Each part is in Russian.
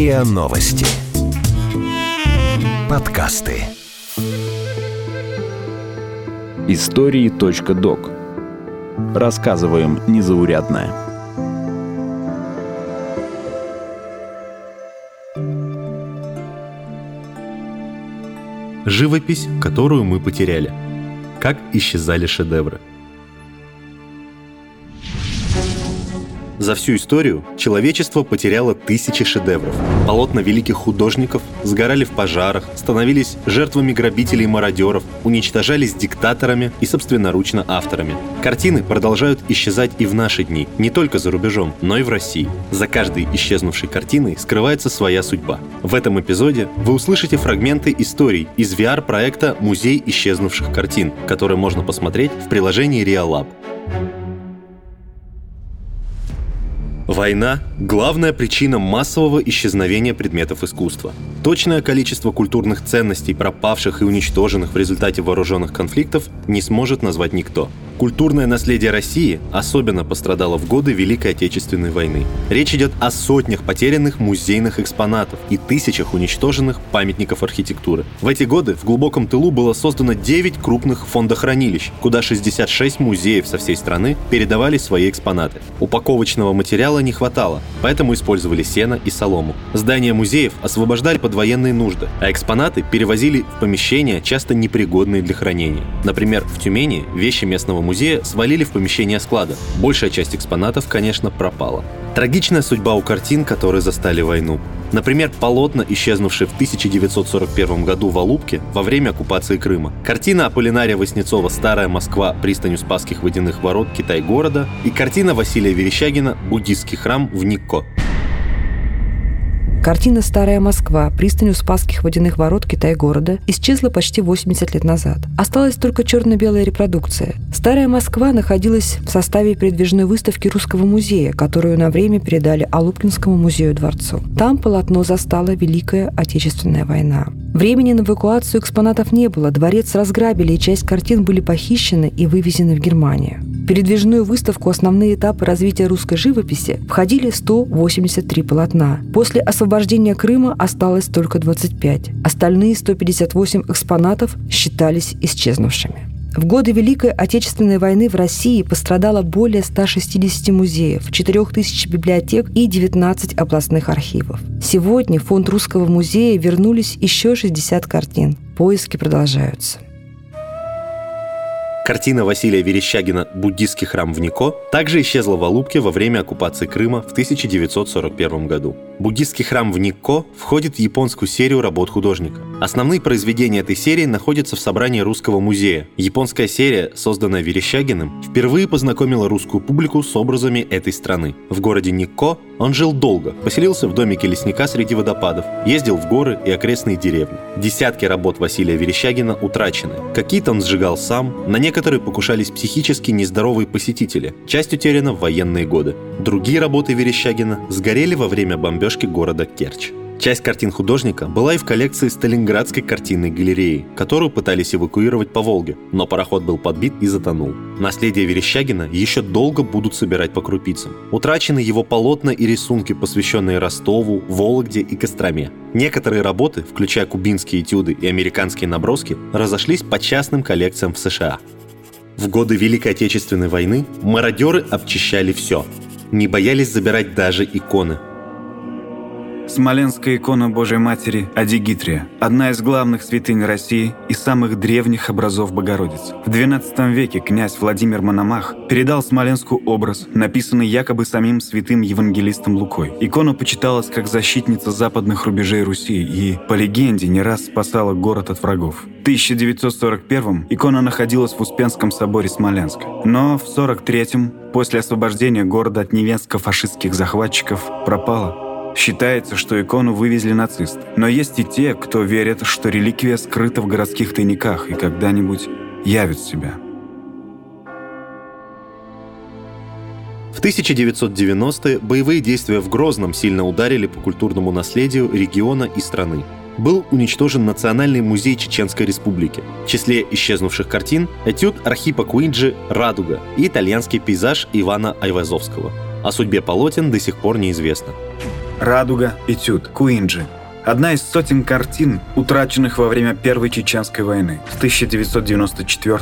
РИА Новости. Подкасты. Истории.док. Рассказываем незаурядное. Живопись, которую мы потеряли. Как исчезали шедевры – За всю историю человечество потеряло тысячи шедевров. Полотна великих художников сгорали в пожарах, становились жертвами грабителей и мародеров, уничтожались диктаторами и собственноручно авторами. Картины продолжают исчезать и в наши дни, не только за рубежом, но и в России. За каждой исчезнувшей картиной скрывается своя судьба. В этом эпизоде вы услышите фрагменты историй из VR-проекта «Музей исчезнувших картин», который можно посмотреть в приложении RealLab. Война – главная причина массового исчезновения предметов искусства. Точное количество культурных ценностей, пропавших и уничтоженных в результате вооруженных конфликтов, не сможет назвать никто. Культурное наследие России особенно пострадало в годы Великой Отечественной войны. Речь идет о сотнях потерянных музейных экспонатов и тысячах уничтоженных памятников архитектуры. В эти годы в глубоком тылу было создано 9 крупных фондохранилищ, куда 66 музеев со всей страны передавали свои экспонаты. Упаковочного материала не хватало, поэтому использовали сено и солому. Здания музеев освобождали под военные нужды, а экспонаты перевозили в помещения, часто непригодные для хранения. Например, в Тюмени вещи местного музея свалили в помещение склада. Большая часть экспонатов, конечно, пропала. Трагичная судьба у картин, которые застали войну. Например, полотна, исчезнувшие в 1941 году в Алубке во время оккупации Крыма. Картина Аполлинария Васнецова «Старая Москва. Пристанью Спасских водяных ворот. Китай-города» и картина Василия Верещагина «Буддийский храм в Никко». Картина «Старая Москва. Пристань у Спасских водяных ворот Китай-города» исчезла почти 80 лет назад. Осталась только черно-белая репродукция. «Старая Москва» находилась в составе передвижной выставки Русского музея, которую на время передали Алупкинскому музею-дворцу. Там полотно застала Великая Отечественная война. Времени на эвакуацию экспонатов не было, дворец разграбили, и часть картин были похищены и вывезены в Германию. В передвижную выставку «Основные этапы развития русской живописи» входили 183 полотна. После освобождения Крыма осталось только 25. Остальные 158 экспонатов считались исчезнувшими. В годы Великой Отечественной войны в России пострадало более 160 музеев, 4000 библиотек и 19 областных архивов. Сегодня в фонд Русского музея вернулись еще 60 картин. Поиски продолжаются. Картина Василия Верещагина «Буддийский храм в Нико» также исчезла в Алубке во время оккупации Крыма в 1941 году. Буддийский храм в Никко входит в японскую серию работ художника. Основные произведения этой серии находятся в собрании Русского музея. Японская серия, созданная Верещагиным, впервые познакомила русскую публику с образами этой страны. В городе Никко он жил долго, поселился в домике лесника среди водопадов, ездил в горы и окрестные деревни. Десятки работ Василия Верещагина утрачены. Какие-то он сжигал сам, на некоторые покушались психически нездоровые посетители. Часть утеряна в военные годы. Другие работы Верещагина сгорели во время бомбежки города Керчь. Часть картин художника была и в коллекции Сталинградской картинной галереи, которую пытались эвакуировать по Волге, но пароход был подбит и затонул. Наследие Верещагина еще долго будут собирать по крупицам. Утрачены его полотна и рисунки, посвященные Ростову, Вологде и Костроме. Некоторые работы, включая кубинские этюды и американские наброски, разошлись по частным коллекциям в США. В годы Великой Отечественной войны мародеры обчищали все. Не боялись забирать даже иконы – Смоленская икона Божьей Матери Адигитрия – одна из главных святынь России и самых древних образов Богородицы. В XII веке князь Владимир Мономах передал Смоленску образ, написанный якобы самим святым евангелистом Лукой. Икона почиталась как защитница западных рубежей Руси и, по легенде, не раз спасала город от врагов. В 1941 икона находилась в Успенском соборе Смоленска. Но в 1943 после освобождения города от немецко-фашистских захватчиков пропала. Считается, что икону вывезли нацисты. Но есть и те, кто верит, что реликвия скрыта в городских тайниках и когда-нибудь явит себя. В 1990-е боевые действия в Грозном сильно ударили по культурному наследию региона и страны. Был уничтожен Национальный музей Чеченской Республики. В числе исчезнувших картин – этюд Архипа Куинджи «Радуга» и итальянский пейзаж Ивана Айвазовского. О судьбе полотен до сих пор неизвестно. «Радуга», «Этюд», «Куинджи», Одна из сотен картин, утраченных во время Первой Чеченской войны с 1994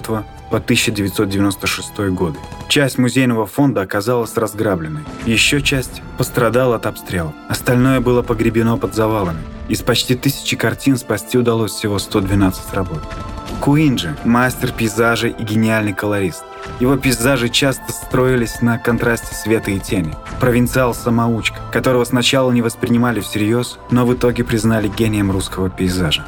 по 1996 годы. Часть музейного фонда оказалась разграбленной. Еще часть пострадала от обстрелов. Остальное было погребено под завалами. Из почти тысячи картин спасти удалось всего 112 работ. Куинджи – мастер пейзажа и гениальный колорист. Его пейзажи часто строились на контрасте света и тени. Провинциал-самоучка, которого сначала не воспринимали всерьез, но в итоге признали гением русского пейзажа.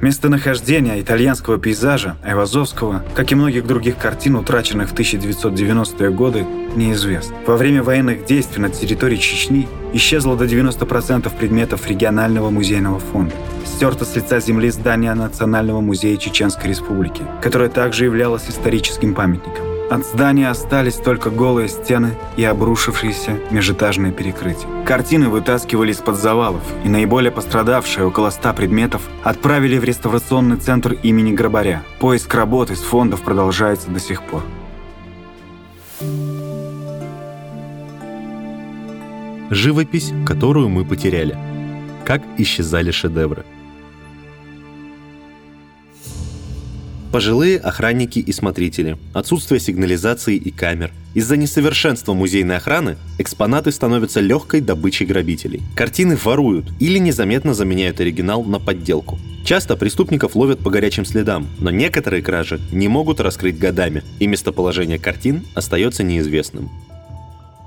Местонахождение итальянского пейзажа Айвазовского, как и многих других картин, утраченных в 1990-е годы, неизвестно. Во время военных действий на территории Чечни исчезло до 90% предметов регионального музейного фонда. Стерто с лица земли здание Национального музея Чеченской Республики, которое также являлось историческим памятником. От здания остались только голые стены и обрушившиеся межэтажные перекрытия. Картины вытаскивали из-под завалов, и наиболее пострадавшие, около ста предметов, отправили в реставрационный центр имени Грабаря. Поиск работы с фондов продолжается до сих пор. Живопись, которую мы потеряли. Как исчезали шедевры – Пожилые охранники и смотрители, отсутствие сигнализации и камер. Из-за несовершенства музейной охраны экспонаты становятся легкой добычей грабителей. Картины воруют или незаметно заменяют оригинал на подделку. Часто преступников ловят по горячим следам, но некоторые кражи не могут раскрыть годами, и местоположение картин остается неизвестным.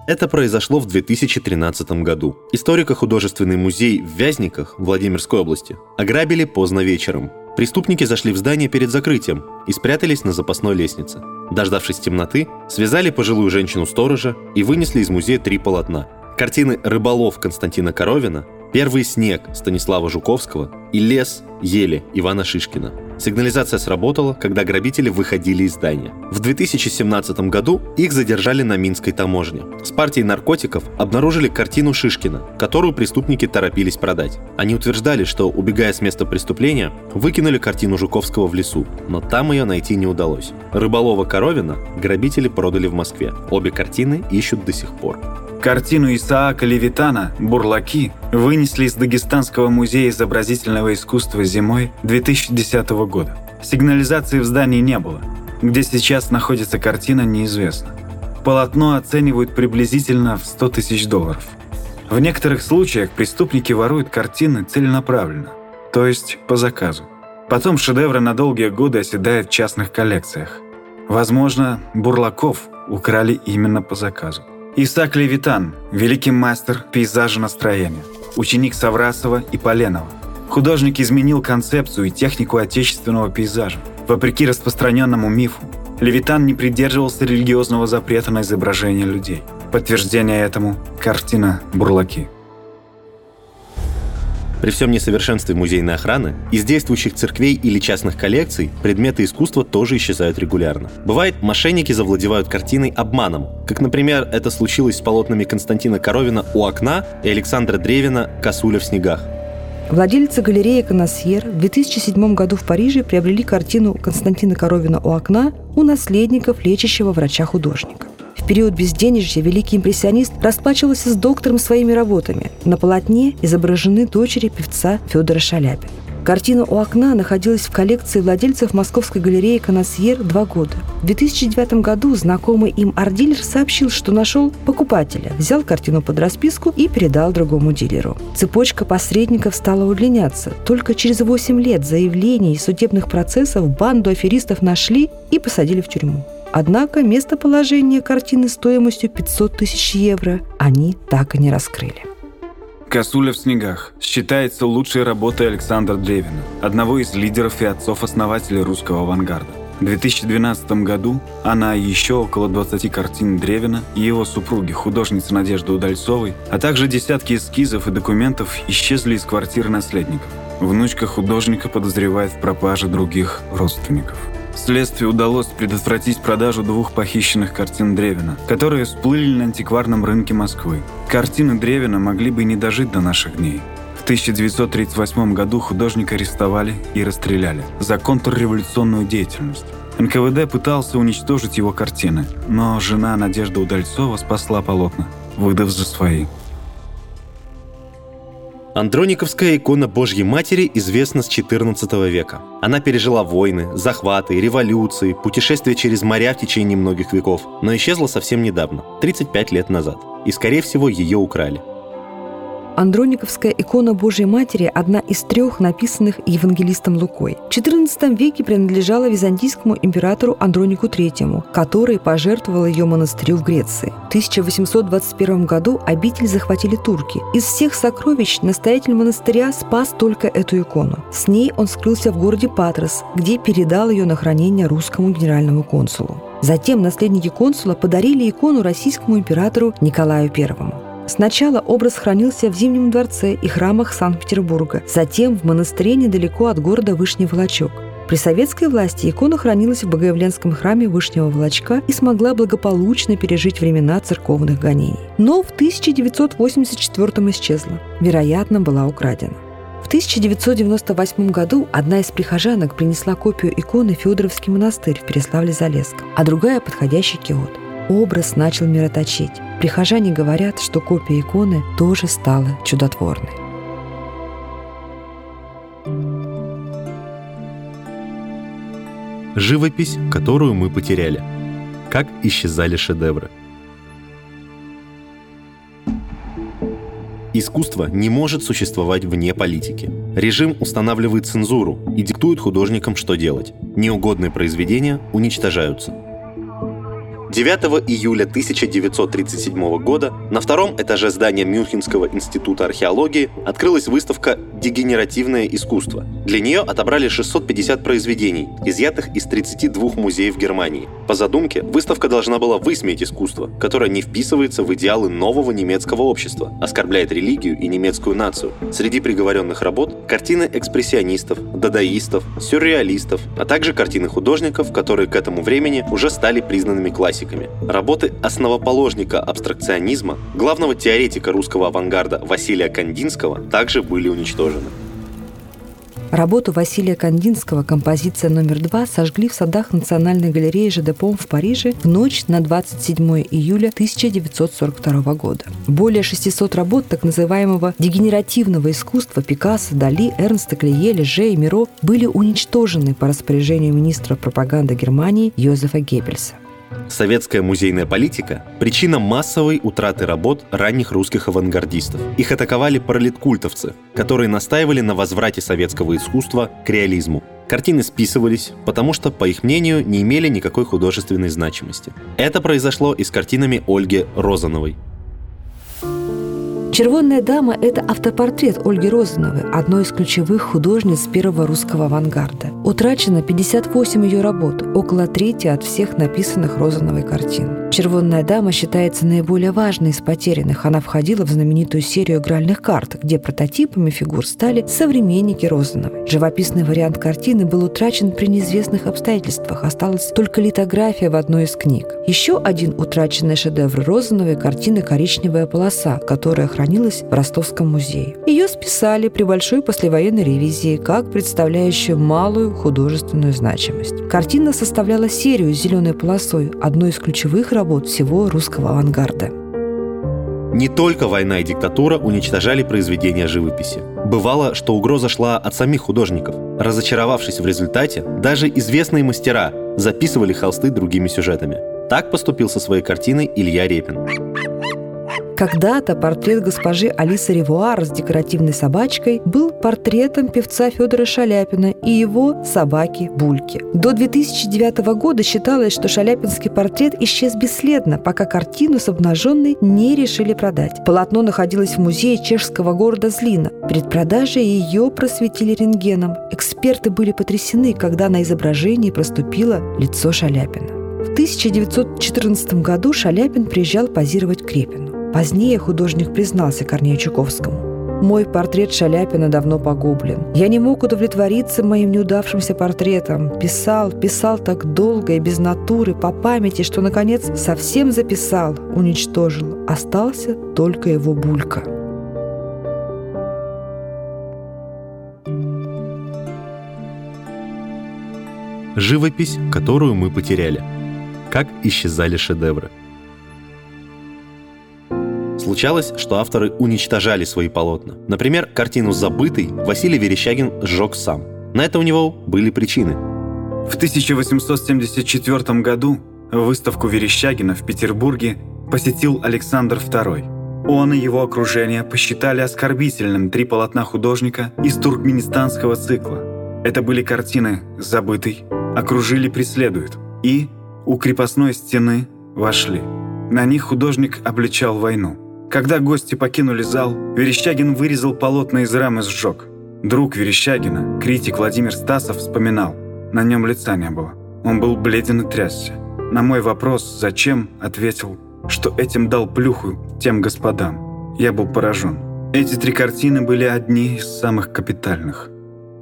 Это произошло в 2013 году. Историко-художественный музей в Вязниках, Владимирской области, ограбили поздно вечером. Преступники зашли в здание перед закрытием и спрятались на запасной лестнице. Дождавшись темноты, связали пожилую женщину-сторожа и вынесли из музея три полотна. Картины «Рыболов» Константина Коровина, «Первый снег» Станислава Жуковского и «Лес» Ели Ивана Шишкина. Сигнализация сработала, когда грабители выходили из здания. В 2017 году их задержали на Минской таможне. С партией наркотиков обнаружили картину Шишкина, которую преступники торопились продать. Они утверждали, что, убегая с места преступления, выкинули картину Жуковского в лесу, но там ее найти не удалось. Рыболова Коровина грабители продали в Москве. Обе картины ищут до сих пор. Картину Исаака Левитана «Бурлаки» вынесли из Дагестанского музея изобразительного искусства зимой 2010 года. Сигнализации в здании не было. Где сейчас находится картина, неизвестно. Полотно оценивают приблизительно в 100 тысяч долларов. В некоторых случаях преступники воруют картины целенаправленно, то есть по заказу. Потом шедевры на долгие годы оседают в частных коллекциях. Возможно, Бурлаков украли именно по заказу. Исаак Левитан – великий мастер пейзажа настроения, ученик Саврасова и Поленова. Художник изменил концепцию и технику отечественного пейзажа. Вопреки распространенному мифу, Левитан не придерживался религиозного запрета на изображение людей. Подтверждение этому – картина «Бурлаки». При всем несовершенстве музейной охраны из действующих церквей или частных коллекций предметы искусства тоже исчезают регулярно. Бывает, мошенники завладевают картиной обманом, как, например, это случилось с полотнами Константина Коровина «У окна» и Александра Древина «Косуля в снегах». Владельцы галереи «Коносьер» в 2007 году в Париже приобрели картину Константина Коровина «У окна» у наследников лечащего врача-художника. В период безденежья великий импрессионист расплачивался с доктором своими работами. На полотне изображены дочери певца Федора Шаляпина. Картина «У окна» находилась в коллекции владельцев Московской галереи «Коносьер» два года. В 2009 году знакомый им арт-дилер сообщил, что нашел покупателя, взял картину под расписку и передал другому дилеру. Цепочка посредников стала удлиняться. Только через 8 лет заявлений и судебных процессов банду аферистов нашли и посадили в тюрьму. Однако местоположение картины стоимостью 500 тысяч евро они так и не раскрыли. «Косуля в снегах» считается лучшей работой Александра Древина, одного из лидеров и отцов-основателей русского авангарда. В 2012 году она и еще около 20 картин Древина и его супруги, художницы Надежды Удальцовой, а также десятки эскизов и документов исчезли из квартиры наследников. Внучка художника подозревает в пропаже других родственников. Следствию удалось предотвратить продажу двух похищенных картин Древина, которые всплыли на антикварном рынке Москвы. Картины Древина могли бы и не дожить до наших дней. В 1938 году художника арестовали и расстреляли за контрреволюционную деятельность. НКВД пытался уничтожить его картины, но жена Надежда Удальцова спасла полотна, выдав за свои. Андрониковская икона Божьей Матери известна с XIV века. Она пережила войны, захваты, революции, путешествия через моря в течение многих веков, но исчезла совсем недавно, 35 лет назад. И, скорее всего, ее украли. Андрониковская икона Божьей Матери – одна из трех написанных евангелистом Лукой. В XIV веке принадлежала византийскому императору Андронику III, который пожертвовал ее монастырю в Греции. В 1821 году обитель захватили турки. Из всех сокровищ настоятель монастыря спас только эту икону. С ней он скрылся в городе Патрос, где передал ее на хранение русскому генеральному консулу. Затем наследники консула подарили икону российскому императору Николаю Первому. Сначала образ хранился в Зимнем дворце и храмах Санкт-Петербурга, затем в монастыре недалеко от города Вышний Волочок. При советской власти икона хранилась в Богоявленском храме Вышнего Волочка и смогла благополучно пережить времена церковных гонений. Но в 1984 исчезла. Вероятно, была украдена. В 1998 году одна из прихожанок принесла копию иконы Федоровский монастырь в Переславле-Залесском, а другая – подходящий киот. Образ начал мироточить. Прихожане говорят, что копия иконы тоже стала чудотворной. Живопись, которую мы потеряли. Как исчезали шедевры. Искусство не может существовать вне политики. Режим устанавливает цензуру и диктует художникам, что делать. Неугодные произведения уничтожаются – 9 июля 1937 года на втором этаже здания Мюнхенского института археологии открылась выставка «Дегенеративное искусство». Для нее отобрали 650 произведений, изъятых из 32 музеев Германии. По задумке, выставка должна была высмеять искусство, которое не вписывается в идеалы нового немецкого общества, оскорбляет религию и немецкую нацию. Среди приговоренных работ – картины экспрессионистов, дадаистов, сюрреалистов, а также картины художников, которые к этому времени уже стали признанными классиками. Работы основоположника абстракционизма, главного теоретика русского авангарда Василия Кандинского также были уничтожены. Работу Василия Кандинского «Композиция номер два» сожгли в садах Национальной галереи Жедепом в Париже в ночь на 27 июля 1942 года. Более 600 работ так называемого дегенеративного искусства Пикассо, Дали, Эрнста Клие, Леже и Миро были уничтожены по распоряжению министра пропаганды Германии Йозефа Геббельса. Советская музейная политика – причина массовой утраты работ ранних русских авангардистов. Их атаковали паралиткультовцы, которые настаивали на возврате советского искусства к реализму. Картины списывались, потому что, по их мнению, не имели никакой художественной значимости. Это произошло и с картинами Ольги Розановой – «Червонная дама» — это автопортрет Ольги Розановой, одной из ключевых художниц первого русского авангарда. Утрачено 58 ее работ, около трети от всех написанных Розановой картин. «Червонная дама» считается наиболее важной из потерянных. Она входила в знаменитую серию игральных карт, где прототипами фигур стали современники Розановой. Живописный вариант картины был утрачен при неизвестных обстоятельствах. Осталась только литография в одной из книг. Еще один утраченный шедевр Розановой – картина «Коричневая полоса», которая хранилась в Ростовском музее. Ее списали при большой послевоенной ревизии как представляющую малую художественную значимость. Картина составляла серию с зеленой полосой, одной из ключевых работ всего русского авангарда. Не только война и диктатура уничтожали произведения живописи. Бывало, что угроза шла от самих художников. Разочаровавшись в результате, даже известные мастера записывали холсты другими сюжетами. Так поступил со своей картиной Илья Репин. Когда-то портрет госпожи Алисы Ревуар с декоративной собачкой был портретом певца Федора Шаляпина и его собаки Бульки. До 2009 года считалось, что шаляпинский портрет исчез бесследно, пока картину с обнаженной не решили продать. Полотно находилось в музее чешского города Злина. Перед продажей ее просветили рентгеном. Эксперты были потрясены, когда на изображении проступило лицо Шаляпина. В 1914 году Шаляпин приезжал позировать Крепину. Позднее художник признался Корнею Чуковскому. Мой портрет Шаляпина давно погублен. Я не мог удовлетвориться моим неудавшимся портретом. Писал, писал так долго и без натуры, по памяти, что, наконец, совсем записал, уничтожил. Остался только его булька. живопись, которую мы потеряли. Как исчезали шедевры. Случалось, что авторы уничтожали свои полотна. Например, картину «Забытый» Василий Верещагин сжег сам. На это у него были причины. В 1874 году выставку Верещагина в Петербурге посетил Александр II. Он и его окружение посчитали оскорбительным три полотна художника из туркменистанского цикла. Это были картины «Забытый», «Окружили, преследуют» и «У крепостной стены вошли». На них художник обличал войну. Когда гости покинули зал, Верещагин вырезал полотна из рамы сжег. Друг Верещагина, критик Владимир Стасов, вспоминал. На нем лица не было. Он был бледен и трясся. На мой вопрос «Зачем?» ответил, что этим дал плюху тем господам. Я был поражен. Эти три картины были одни из самых капитальных.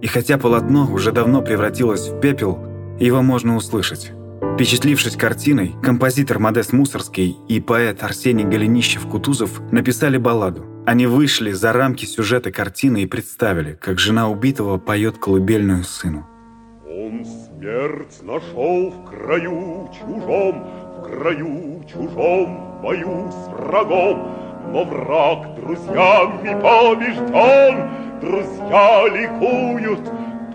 И хотя полотно уже давно превратилось в пепел, его можно услышать. Впечатлившись картиной, композитор Модест Мусорский и поэт Арсений Голенищев-Кутузов написали балладу. Они вышли за рамки сюжета картины и представили, как жена убитого поет колыбельную сыну. Он смерть нашел в краю чужом, в краю чужом бою с врагом, но враг друзьями побежден, друзья ликуют,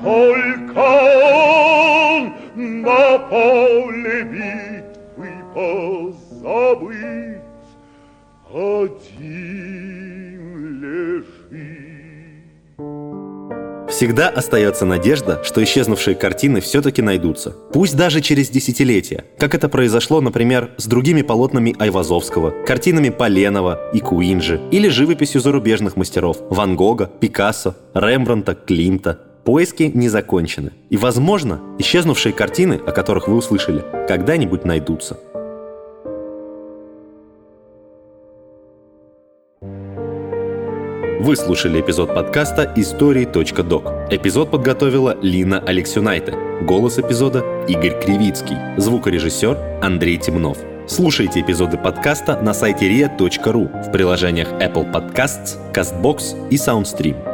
только он на поле битвы позабыть один лежит. Всегда остается надежда, что исчезнувшие картины все-таки найдутся. Пусть даже через десятилетия, как это произошло, например, с другими полотнами Айвазовского, картинами Поленова и Куинджи, или живописью зарубежных мастеров Ван Гога, Пикассо, Рембранта, Клинта, Поиски не закончены. И, возможно, исчезнувшие картины, о которых вы услышали, когда-нибудь найдутся. Вы слушали эпизод подкаста «Истории.док». Эпизод подготовила Лина Алексюнайте. Голос эпизода – Игорь Кривицкий. Звукорежиссер – Андрей Темнов. Слушайте эпизоды подкаста на сайте ria.ru в приложениях Apple Podcasts, CastBox и SoundStream.